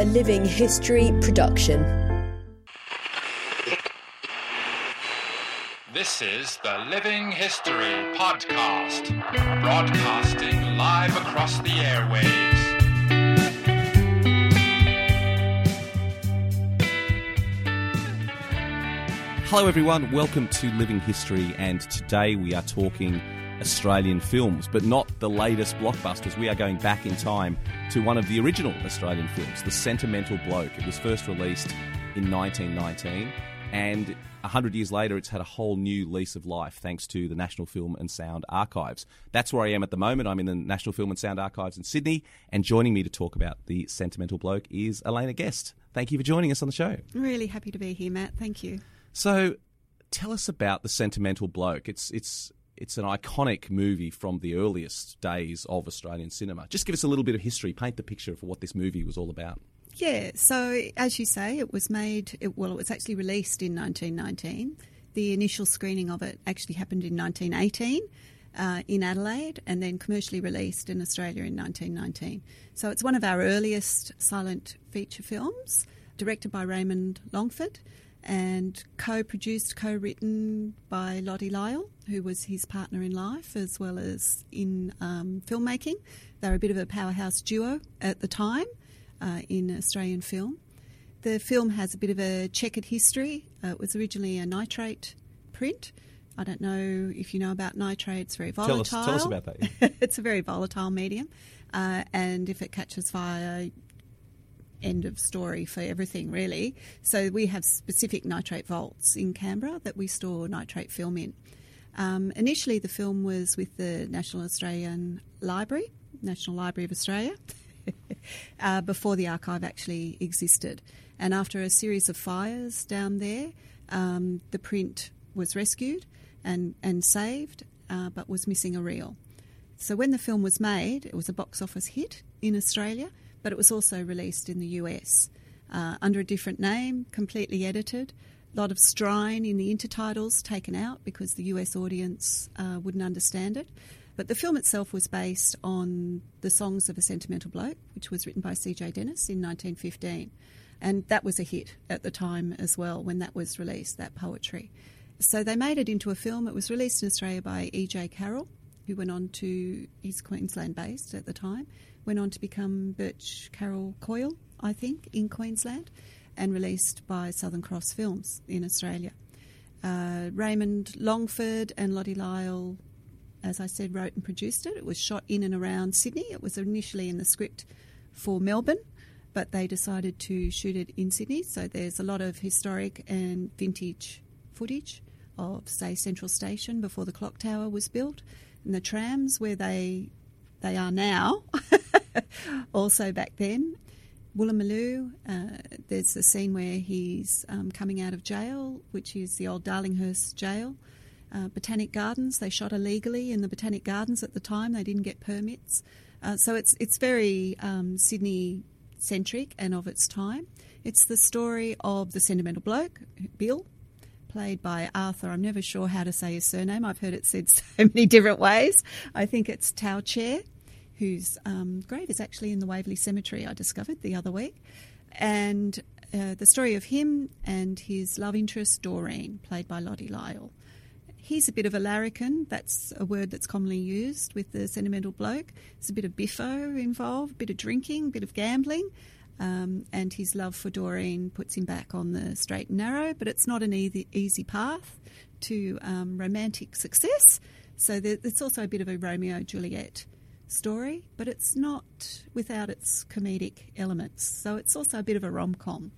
A Living History production. This is the Living History Podcast, broadcasting live across the airwaves. Hello, everyone. Welcome to Living History, and today we are talking Australian films, but not the latest blockbusters. We are going back in time to one of the original Australian films, The Sentimental Bloke. It was first released in 1919, and 100 years later, it's had a whole new lease of life thanks to the National Film and Sound Archives. That's where I am at the moment. I'm in the National Film and Sound Archives in Sydney, and joining me to talk about The Sentimental Bloke is Elena Guest. Thank you for joining us on the show. Really happy to be here, Matt. Thank you. So, tell us about The Sentimental Bloke. It's it's it's an iconic movie from the earliest days of Australian cinema. Just give us a little bit of history, paint the picture for what this movie was all about. Yeah, so as you say, it was made, it, well, it was actually released in 1919. The initial screening of it actually happened in 1918 uh, in Adelaide and then commercially released in Australia in 1919. So it's one of our earliest silent feature films, directed by Raymond Longford and co produced, co written by Lottie Lyall, who was his partner in life as well as in um, filmmaking. They were a bit of a powerhouse duo at the time uh, in Australian film. The film has a bit of a checkered history. Uh, it was originally a nitrate print. I don't know if you know about nitrate, it's very volatile. Tell us, tell us about that. Yeah. it's a very volatile medium, uh, and if it catches fire, end of story for everything, really. So we have specific nitrate vaults in Canberra that we store nitrate film in. Um, initially, the film was with the National Australian Library, National Library of Australia, uh, before the archive actually existed. And after a series of fires down there, um, the print was rescued and, and saved, uh, but was missing a reel. So when the film was made, it was a box office hit in Australia but it was also released in the US uh, under a different name, completely edited. A lot of strine in the intertitles taken out because the US audience uh, wouldn't understand it. But the film itself was based on The Songs of a Sentimental Bloke, which was written by C.J. Dennis in 1915. And that was a hit at the time as well when that was released, that poetry. So they made it into a film. It was released in Australia by E.J. Carroll, who went on to, he's Queensland based at the time, went on to become Birch Carroll Coyle, I think, in Queensland, and released by Southern Cross Films in Australia. Uh, Raymond Longford and Lottie Lyall, as I said, wrote and produced it. It was shot in and around Sydney. It was initially in the script for Melbourne, but they decided to shoot it in Sydney. So there's a lot of historic and vintage footage of, say, Central Station before the clock tower was built, and the trams where they they are now. also back then. Woolloomooloo, uh, there's a scene where he's um, coming out of jail, which is the old Darlinghurst jail. Uh, Botanic Gardens, they shot illegally in the Botanic Gardens at the time. They didn't get permits. Uh, so it's, it's very um, Sydney centric and of its time. It's the story of the sentimental bloke, Bill, played by Arthur. I'm never sure how to say his surname. I've heard it said so many different ways. I think it's Tauchert whose um, grave is actually in the Waverley Cemetery, I discovered the other week. And uh, the story of him and his love interest, Doreen, played by Lottie Lyall. He's a bit of a larrikin, that's a word that's commonly used with the sentimental bloke. There's a bit of biffo involved, a bit of drinking, a bit of gambling. Um, and his love for Doreen puts him back on the straight and narrow, but it's not an easy, easy path to um, romantic success. So there, it's also a bit of a Romeo Juliet story, but it's not without its comedic elements. So it's also a bit of a rom com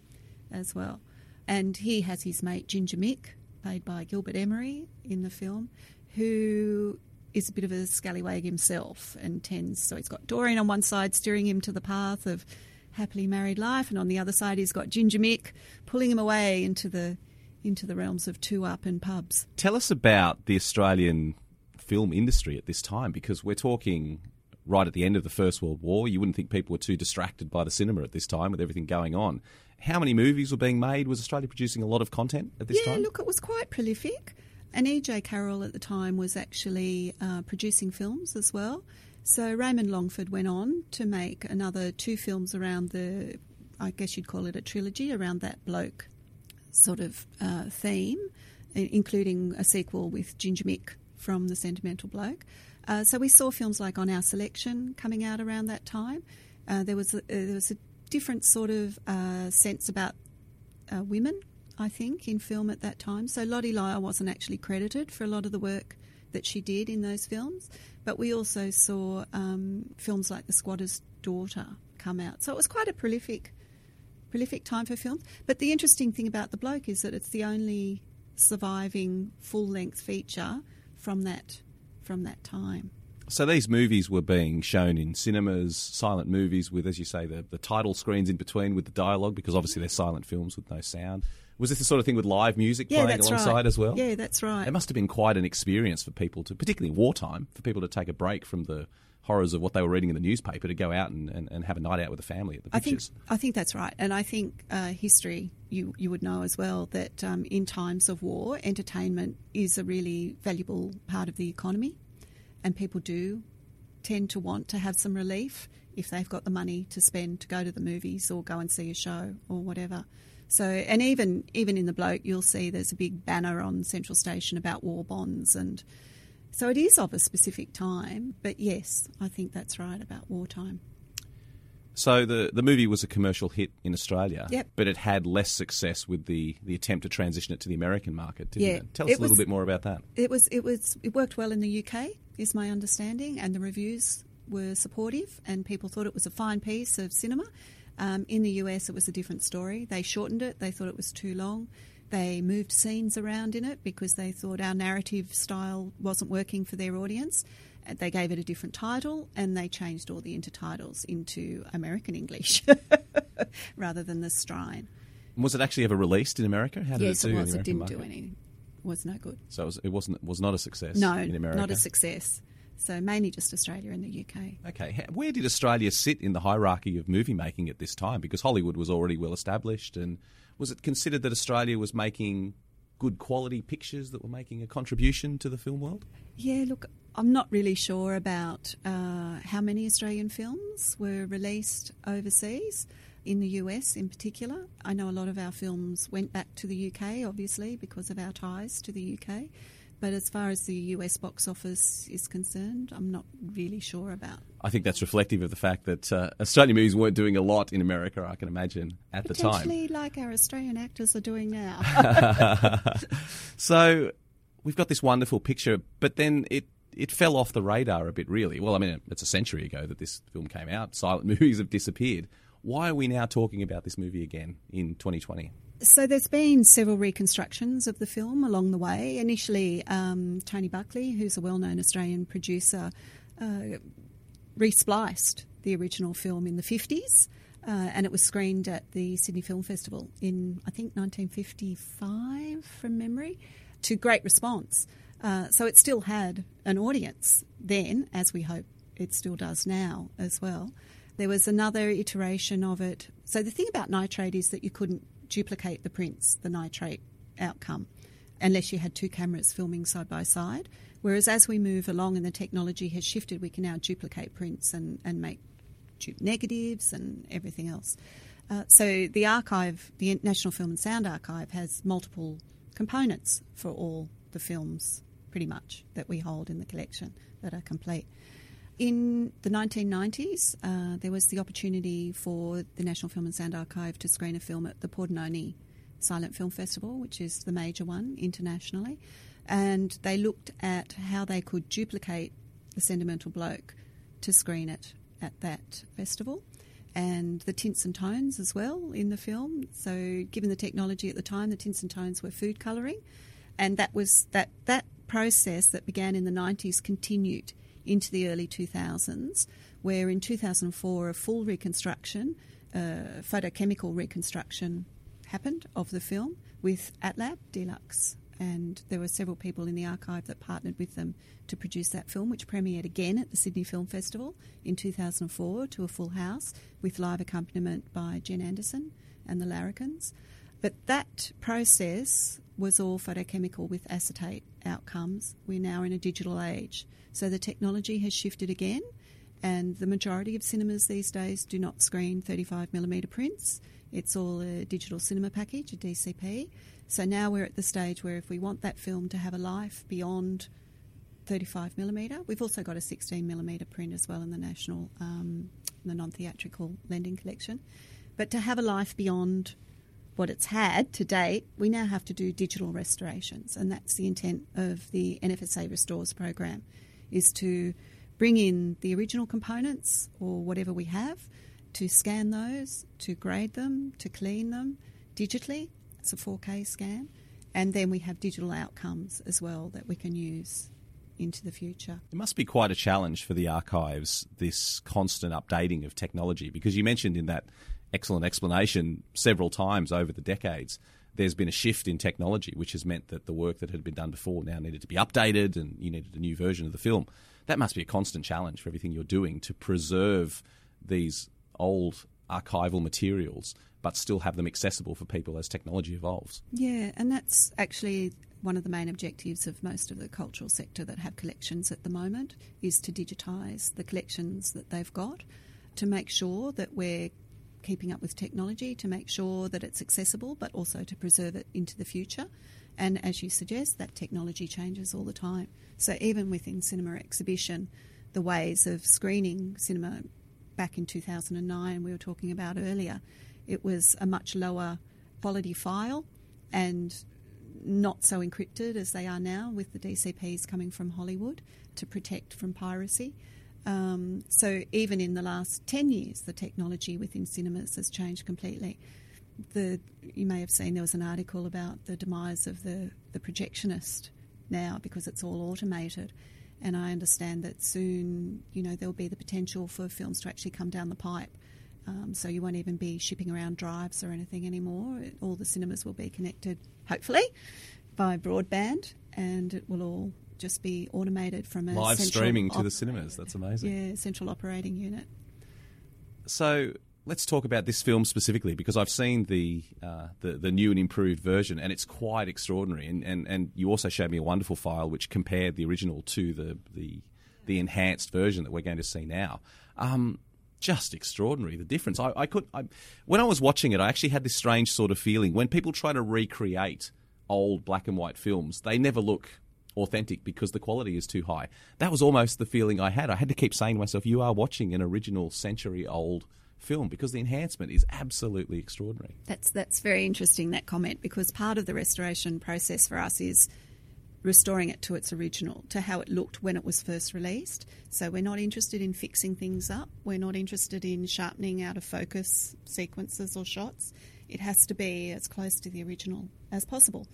as well. And he has his mate Ginger Mick, played by Gilbert Emery in the film, who is a bit of a scallywag himself and tends. So he's got Doreen on one side steering him to the path of happily married life, and on the other side he's got Ginger Mick pulling him away into the into the realms of two up and pubs. Tell us about the Australian film industry at this time, because we're talking right at the end of the First World War. You wouldn't think people were too distracted by the cinema at this time with everything going on. How many movies were being made? Was Australia producing a lot of content at this yeah, time? look, it was quite prolific. And E.J. Carroll at the time was actually uh, producing films as well. So Raymond Longford went on to make another two films around the, I guess you'd call it a trilogy, around that bloke sort of uh, theme, including a sequel with Ginger Mick from The Sentimental Bloke. Uh, so we saw films like On Our Selection coming out around that time. Uh, there was a, uh, there was a different sort of uh, sense about uh, women, I think, in film at that time. So Lottie Lyall wasn't actually credited for a lot of the work that she did in those films, but we also saw um, films like The Squatter's Daughter come out. So it was quite a prolific prolific time for films. But the interesting thing about The Bloke is that it's the only surviving full length feature from that from that time. So these movies were being shown in cinemas, silent movies with, as you say, the, the title screens in between with the dialogue, because obviously they're silent films with no sound. Was this the sort of thing with live music Yeah, playing alongside right. as well? Yeah, that's right. It must have been quite an experience for people to, particularly in wartime, for people to take a break from the horrors of what they were reading in the newspaper to go out and, and, and have a night out with the family at the pictures. I think. I think that's right, and I think uh, history you you would know as well that um, in times of war, entertainment is a really valuable part of the economy, and people do tend to want to have some relief if they've got the money to spend to go to the movies or go and see a show or whatever. So, and even even in the bloke, you'll see there's a big banner on Central Station about war bonds, and so it is of a specific time. But yes, I think that's right about wartime. So the, the movie was a commercial hit in Australia, Yep. but it had less success with the, the attempt to transition it to the American market, didn't Yeah, it? Tell us it a little was- bit more about that. It was it was it worked well in the UK, is my understanding, and the reviews were supportive, and people thought it was a fine piece of cinema. Um, in the US, it was a different story. They shortened it. They thought it was too long. They moved scenes around in it because they thought our narrative style wasn't working for their audience. Uh, they gave it a different title, and they changed all the intertitles into American English rather than the Strine. Was it actually ever released in America? How did yes, it do it was. It didn't do market? any. Was no good. So it, was, it wasn't was not a success No, in America. not a success. So mainly just Australia and the UK. Okay, where did Australia sit in the hierarchy of movie making at this time? Because Hollywood was already well established, and was it considered that Australia was making good quality pictures that were making a contribution to the film world? Yeah, look, I'm not really sure about uh, how many Australian films were released overseas, in the US in particular. I know a lot of our films went back to the UK, obviously, because of our ties to the UK. But as far as the US box office is concerned, I'm not really sure about. I think that's reflective of the fact that uh, Australian movies weren't doing a lot in America. I can imagine at the time. Potentially like our Australian actors are doing now. So we've got this wonderful picture, but then it it fell off the radar a bit, really. Well, I mean, it's a century ago that this film came out. Silent movies have disappeared. Why are we now talking about this movie again in 2020? So there's been several reconstructions of the film along the way. Initially, um, Tony Buckley, who's a well-known Australian producer, uh, respliced the original film in the 50s, uh, and it was screened at the Sydney Film Festival in, I think, 1955 from memory, to great response. Uh, so it still had an audience then, as we hope it still does now as well. There was another iteration of it. So the thing about nitrate is that you couldn't duplicate the prints, the nitrate outcome, unless you had two cameras filming side by side. Whereas as we move along and the technology has shifted, we can now duplicate prints and, and make dupe negatives and everything else. Uh, so the archive, the National Film and Sound Archive, has multiple components for all the films, pretty much, that we hold in the collection that are complete. In the 1990s, uh, there was the opportunity for the National Film and Sound Archive to screen a film at the Pordenone Silent Film Festival, which is the major one internationally. And they looked at how they could duplicate The Sentimental Bloke to screen it at that festival. And the tints and tones as well in the film. So, given the technology at the time, the tints and tones were food colouring, and that was that that process that began in the 90s continued into the early 2000s, where in 2004 a full reconstruction, uh, photochemical reconstruction, happened of the film with ATLAB Deluxe. And there were several people in the archive that partnered with them to produce that film, which premiered again at the Sydney Film Festival in 2004 to a full house with live accompaniment by Jen Anderson and the Larrikins. But that process was all photochemical with acetate outcomes. We're now in a digital age. So the technology has shifted again, and the majority of cinemas these days do not screen 35mm prints. It's all a digital cinema package, a DCP. So now we're at the stage where if we want that film to have a life beyond 35mm, we've also got a 16mm print as well in the national, um, the non-theatrical lending collection. But to have a life beyond what it's had to date, we now have to do digital restorations, and that's the intent of the NFSA Restores program, is to bring in the original components or whatever we have, to scan those, to grade them, to clean them digitally. It's a 4K scan, and then we have digital outcomes as well that we can use into the future. It must be quite a challenge for the archives, this constant updating of technology, because you mentioned in that excellent explanation several times over the decades. There's been a shift in technology, which has meant that the work that had been done before now needed to be updated and you needed a new version of the film. That must be a constant challenge for everything you're doing to preserve these old archival materials but still have them accessible for people as technology evolves. Yeah, and that's actually one of the main objectives of most of the cultural sector that have collections at the moment is to digitise the collections that they've got to make sure that we're keeping up with technology to make sure that it's accessible, but also to preserve it into the future. And as you suggest, that technology changes all the time. So even within cinema exhibition, the ways of screening cinema back in 2009, we were talking about earlier, it was a much lower quality file and not so encrypted as they are now with the DCPs coming from Hollywood to protect from piracy. Um, so even in the last 10 years, the technology within cinemas has changed completely. The, you may have seen there was an article about the demise of the, the projectionist now because it's all automated. And I understand that soon, you know, there'll be the potential for films to actually come down the pipe. Um, so you won't even be shipping around drives or anything anymore. All the cinemas will be connected, hopefully, by broadband, and it will all just be automated from a live streaming op- to the cinemas. That's amazing. Yeah, central operating unit. So let's talk about this film specifically because I've seen the, uh, the, the new and improved version and it's quite extraordinary. And, and, and you also showed me a wonderful file which compared the original to the the, the enhanced version that we're going to see now. Um, just extraordinary the difference. I, I could I, when I was watching it, I actually had this strange sort of feeling when people try to recreate old black and white films. They never look authentic because the quality is too high. That was almost the feeling I had. I had to keep saying to myself, you are watching an original century old film because the enhancement is absolutely extraordinary. That's that's very interesting that comment because part of the restoration process for us is restoring it to its original, to how it looked when it was first released. So we're not interested in fixing things up. We're not interested in sharpening out of focus sequences or shots. It has to be as close to the original as possible.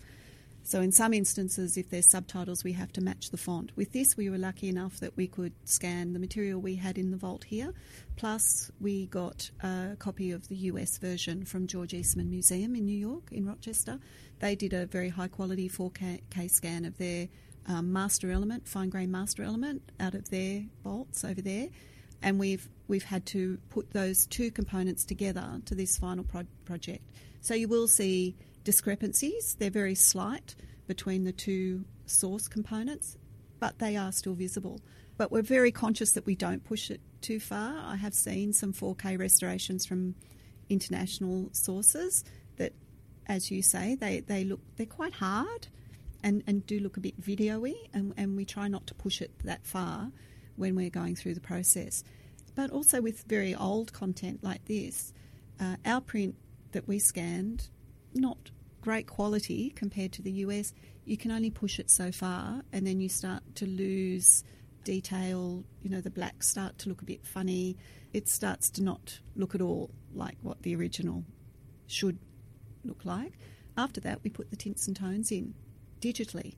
So, in some instances, if there's subtitles, we have to match the font. With this, we were lucky enough that we could scan the material we had in the vault here. Plus, we got a copy of the US version from George Eastman Museum in New York, in Rochester. They did a very high quality 4K scan of their um, master element, fine grain master element, out of their vaults over there. And we've we've had to put those two components together to this final pro- project. So you will see discrepancies. They're very slight between the two source components, but they are still visible. But we're very conscious that we don't push it too far. I have seen some 4K restorations from international sources that, as you say, they, they look they're quite hard and, and do look a bit videoy, and, and we try not to push it that far. when we're going through the process. But also with very old content like this, uh, our print that we scanned, not great quality compared to the US, you can only push it so far and then you start to lose detail. You know, the blacks start to look a bit funny. It starts to not look at all like what the original should look like. After that, we put the tints and tones in digitally.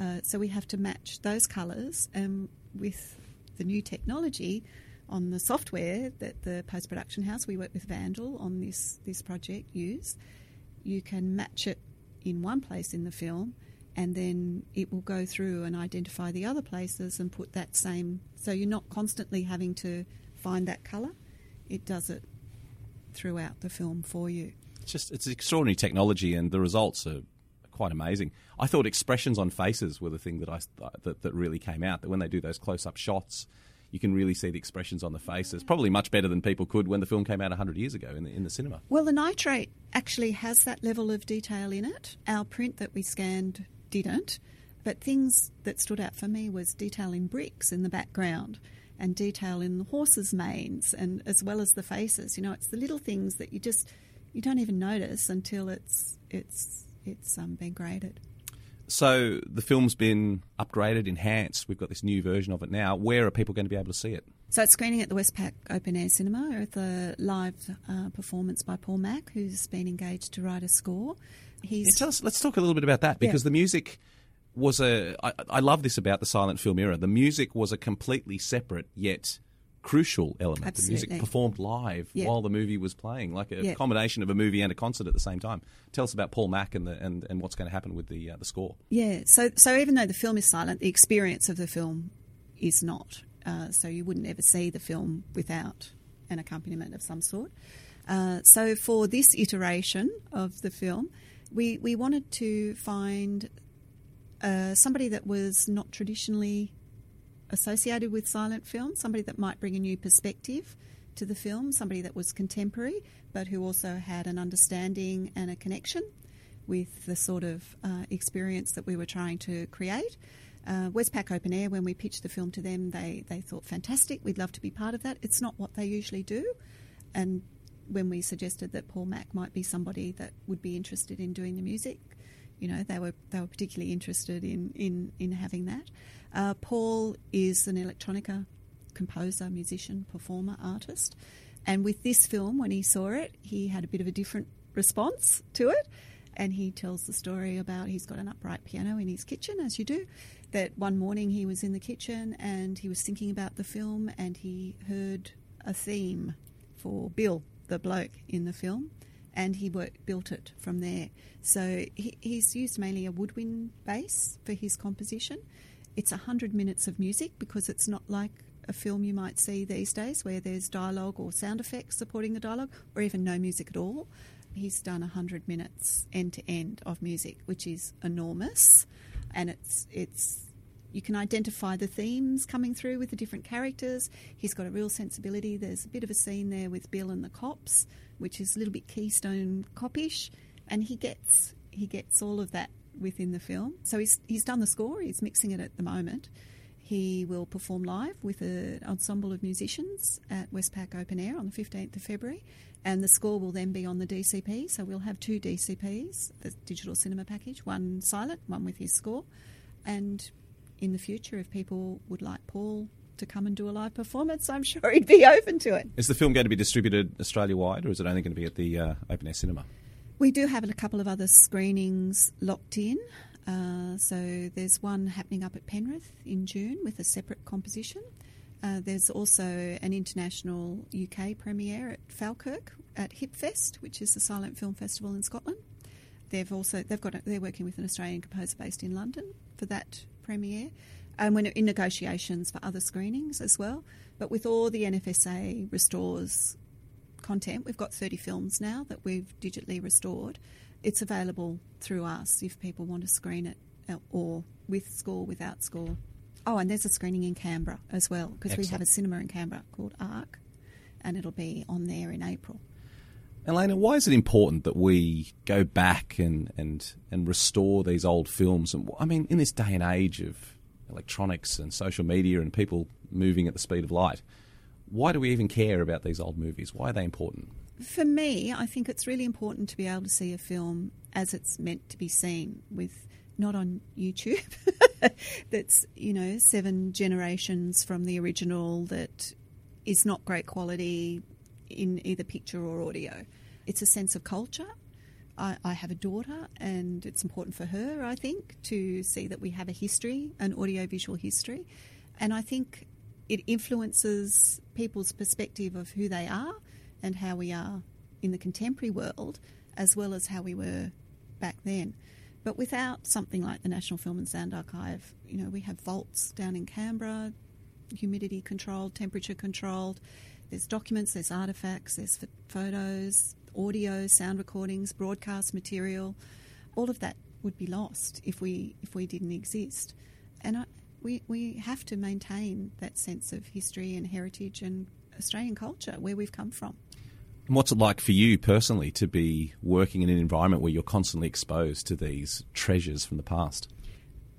Uh, so we have to match those colours, and with the new technology on the software that the post production house we work with Vandal on this this project use, you can match it in one place in the film, and then it will go through and identify the other places and put that same. So you're not constantly having to find that colour; it does it throughout the film for you. It's just it's extraordinary technology, and the results are quite amazing. I thought expressions on faces were the thing that I that, that really came out. That when they do those close up shots, you can really see the expressions on the faces. Probably much better than people could when the film came out hundred years ago in the in the cinema. Well, the nitrate actually has that level of detail in it. Our print that we scanned didn't, but things that stood out for me was detail in bricks in the background and detail in the horses' manes and as well as the faces. You know, it's the little things that you just you don't even notice until it's it's it's um, been graded. So the film's been upgraded, enhanced. We've got this new version of it now. Where are people going to be able to see it? So it's screening at the Westpac Open Air Cinema with a live uh, performance by Paul Mac, who's been engaged to write a score. He's yeah, tell us. Let's talk a little bit about that because yeah. the music was a. I, I love this about the silent film era. The music was a completely separate yet crucial element. Absolutely. The music performed live yeah. while the movie was playing, like a yeah. combination of a movie and a concert at the same time. Tell us about Paul Mac and the, and, and what's going to happen with the uh, the score. Yeah, so so even though the film is silent, the experience of the film is not. Uh, so you wouldn't ever see the film without an accompaniment of some sort. Uh, so for this iteration of the film, we we wanted to find uh, somebody that was not traditionally associated with silent film, somebody that might bring a new perspective to the film, somebody that was contemporary, but who also had an understanding and a connection with the sort of uh, experience that we were trying to create. Uh, Westpac Open Air, when we pitched the film to them, they, they thought fantastic, we'd love to be part of that. It's not what they usually do. And when we suggested that Paul Mac might be somebody that would be interested in doing the music, you know, they were they were particularly interested in in, in having that. Uh, Paul is an electronica composer, musician, performer, artist. And with this film, when he saw it, he had a bit of a different response to it. And he tells the story about he's got an upright piano in his kitchen, as you do. That one morning he was in the kitchen and he was thinking about the film and he heard a theme for Bill, the bloke in the film, and he worked, built it from there. So he, he's used mainly a woodwind bass for his composition it's 100 minutes of music because it's not like a film you might see these days where there's dialogue or sound effects supporting the dialogue or even no music at all. He's done 100 minutes end to end of music, which is enormous. And it's, it's, you can identify the themes coming through with the different characters. He's got a real sensibility. There's a bit of a scene there with Bill and the cops, which is a little bit Keystone copish, and he gets he gets all of that within the film. So he's, he's done the score, he's mixing it at the moment. He will perform live with an ensemble of musicians at Westpac Open Air on the 15th of February, and the score will then be on the DCP. So we'll have two DCPs, the digital cinema package, one silent, one with his score. And in the future, if people would like Paul to come and do a live performance, I'm sure he'd be open to it. Is the film going to be distributed Australia wide, or is it only going to be at the uh, Open Air Cinema? We do have a couple of other screenings locked in. Uh, so there's one happening up at Penrith in June with a separate composition. Uh, there's also an international UK premiere at Falkirk at HippFest, which is the silent film festival in Scotland. They've also they've got a, they're working with an Australian composer based in London for that premiere, and we're in negotiations for other screenings as well. But with all the NFSA restores content. We've got 30 films now that we've digitally restored. It's available through us if people want to screen it uh, or with score, without score. Oh, and there's a screening in Canberra as well because we have a cinema in Canberra called ARC and it'll be on there in April. Elena, why is it important that we go back and, and, and restore these old films? And I mean, in this day and age of electronics and social media and people moving at the speed of light. Why do we even care about these old movies? Why are they important? For me, I think it's really important to be able to see a film as it's meant to be seen, with not on YouTube. that's you know seven generations from the original that is not great quality in either picture or audio. It's a sense of culture. I, I have a daughter, and it's important for her, I think, to see that we have a history, an audiovisual history. And I think it influences people's perspective of who they are and how we are in the contemporary world, as well as how we were back then. But without something like the National Film and Sound Archive, you know, we have vaults down in Canberra, humidity controlled, temperature controlled. There's documents, there's artifacts, there's photos, audio, sound recordings, broadcast material. All of that would be lost if we if we didn't exist. And I, we we have to maintain that sense of history and heritage and Australian culture where we've come from. And what's it like for you personally to be working in an environment where you're constantly exposed to these treasures from the past?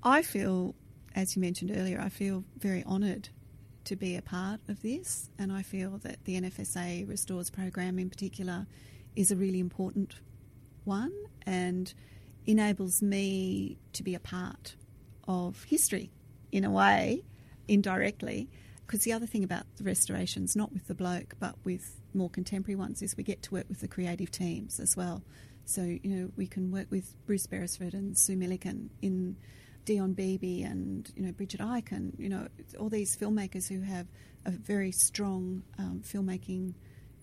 I feel, as you mentioned earlier, I feel very honoured to be a part of this, and I feel that the NFSA Restores program in particular is a really important one and enables me to be a part of history in a way, indirectly. Because the other thing about the restorations, not with the bloke, but with more contemporary ones, is we get to work with the creative teams as well. So, you know, we can work with Bruce Beresford and Sue Milliken in Dion Beebe and, you know, Bridget Ikin and, you know, all these filmmakers who have a very strong um, filmmaking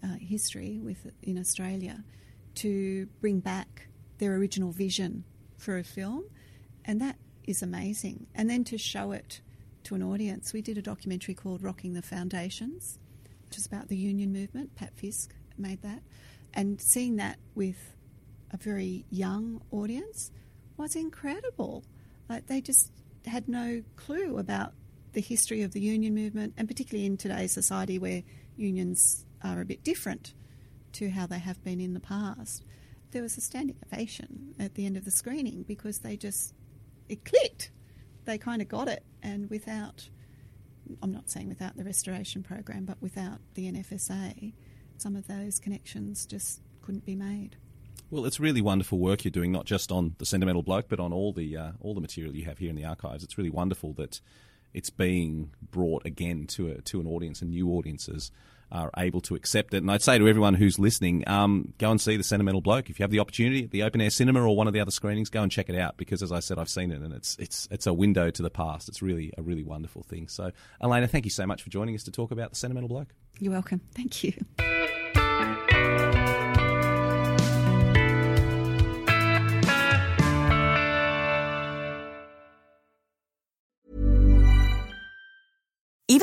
uh, history with in Australia to bring back their original vision for a film, and that is amazing. And then to show it to an audience, we did a documentary called "Rocking the Foundations," which is about the union movement. Pat Fiske made that, and seeing that with a very young audience was incredible. Like they just had no clue about the history of the union movement, and particularly in today's society where unions are a bit different to how they have been in the past. There was a standing ovation at the end of the screening because they just, it clicked. They kind of got it. And without, I'm not saying without the restoration program, but without the NFSA, some of those connections just couldn't be made. Well, it's really wonderful work you're doing, not just on the Sentimental Bloke, but on all the uh, all the material you have here in the archives. It's really wonderful that it's being brought again to a, to an audience and new audiences are able to accept it. And I'd say to everyone who's listening, um, go and see The Sentimental Bloke. If you have the opportunity at the open air cinema or one of the other screenings, go and check it out because, as I said, I've seen it and it's it's it's a window to the past. It's really a really wonderful thing. So, Elena, thank you so much for joining us to talk about The Sentimental Bloke. You're welcome. Thank you.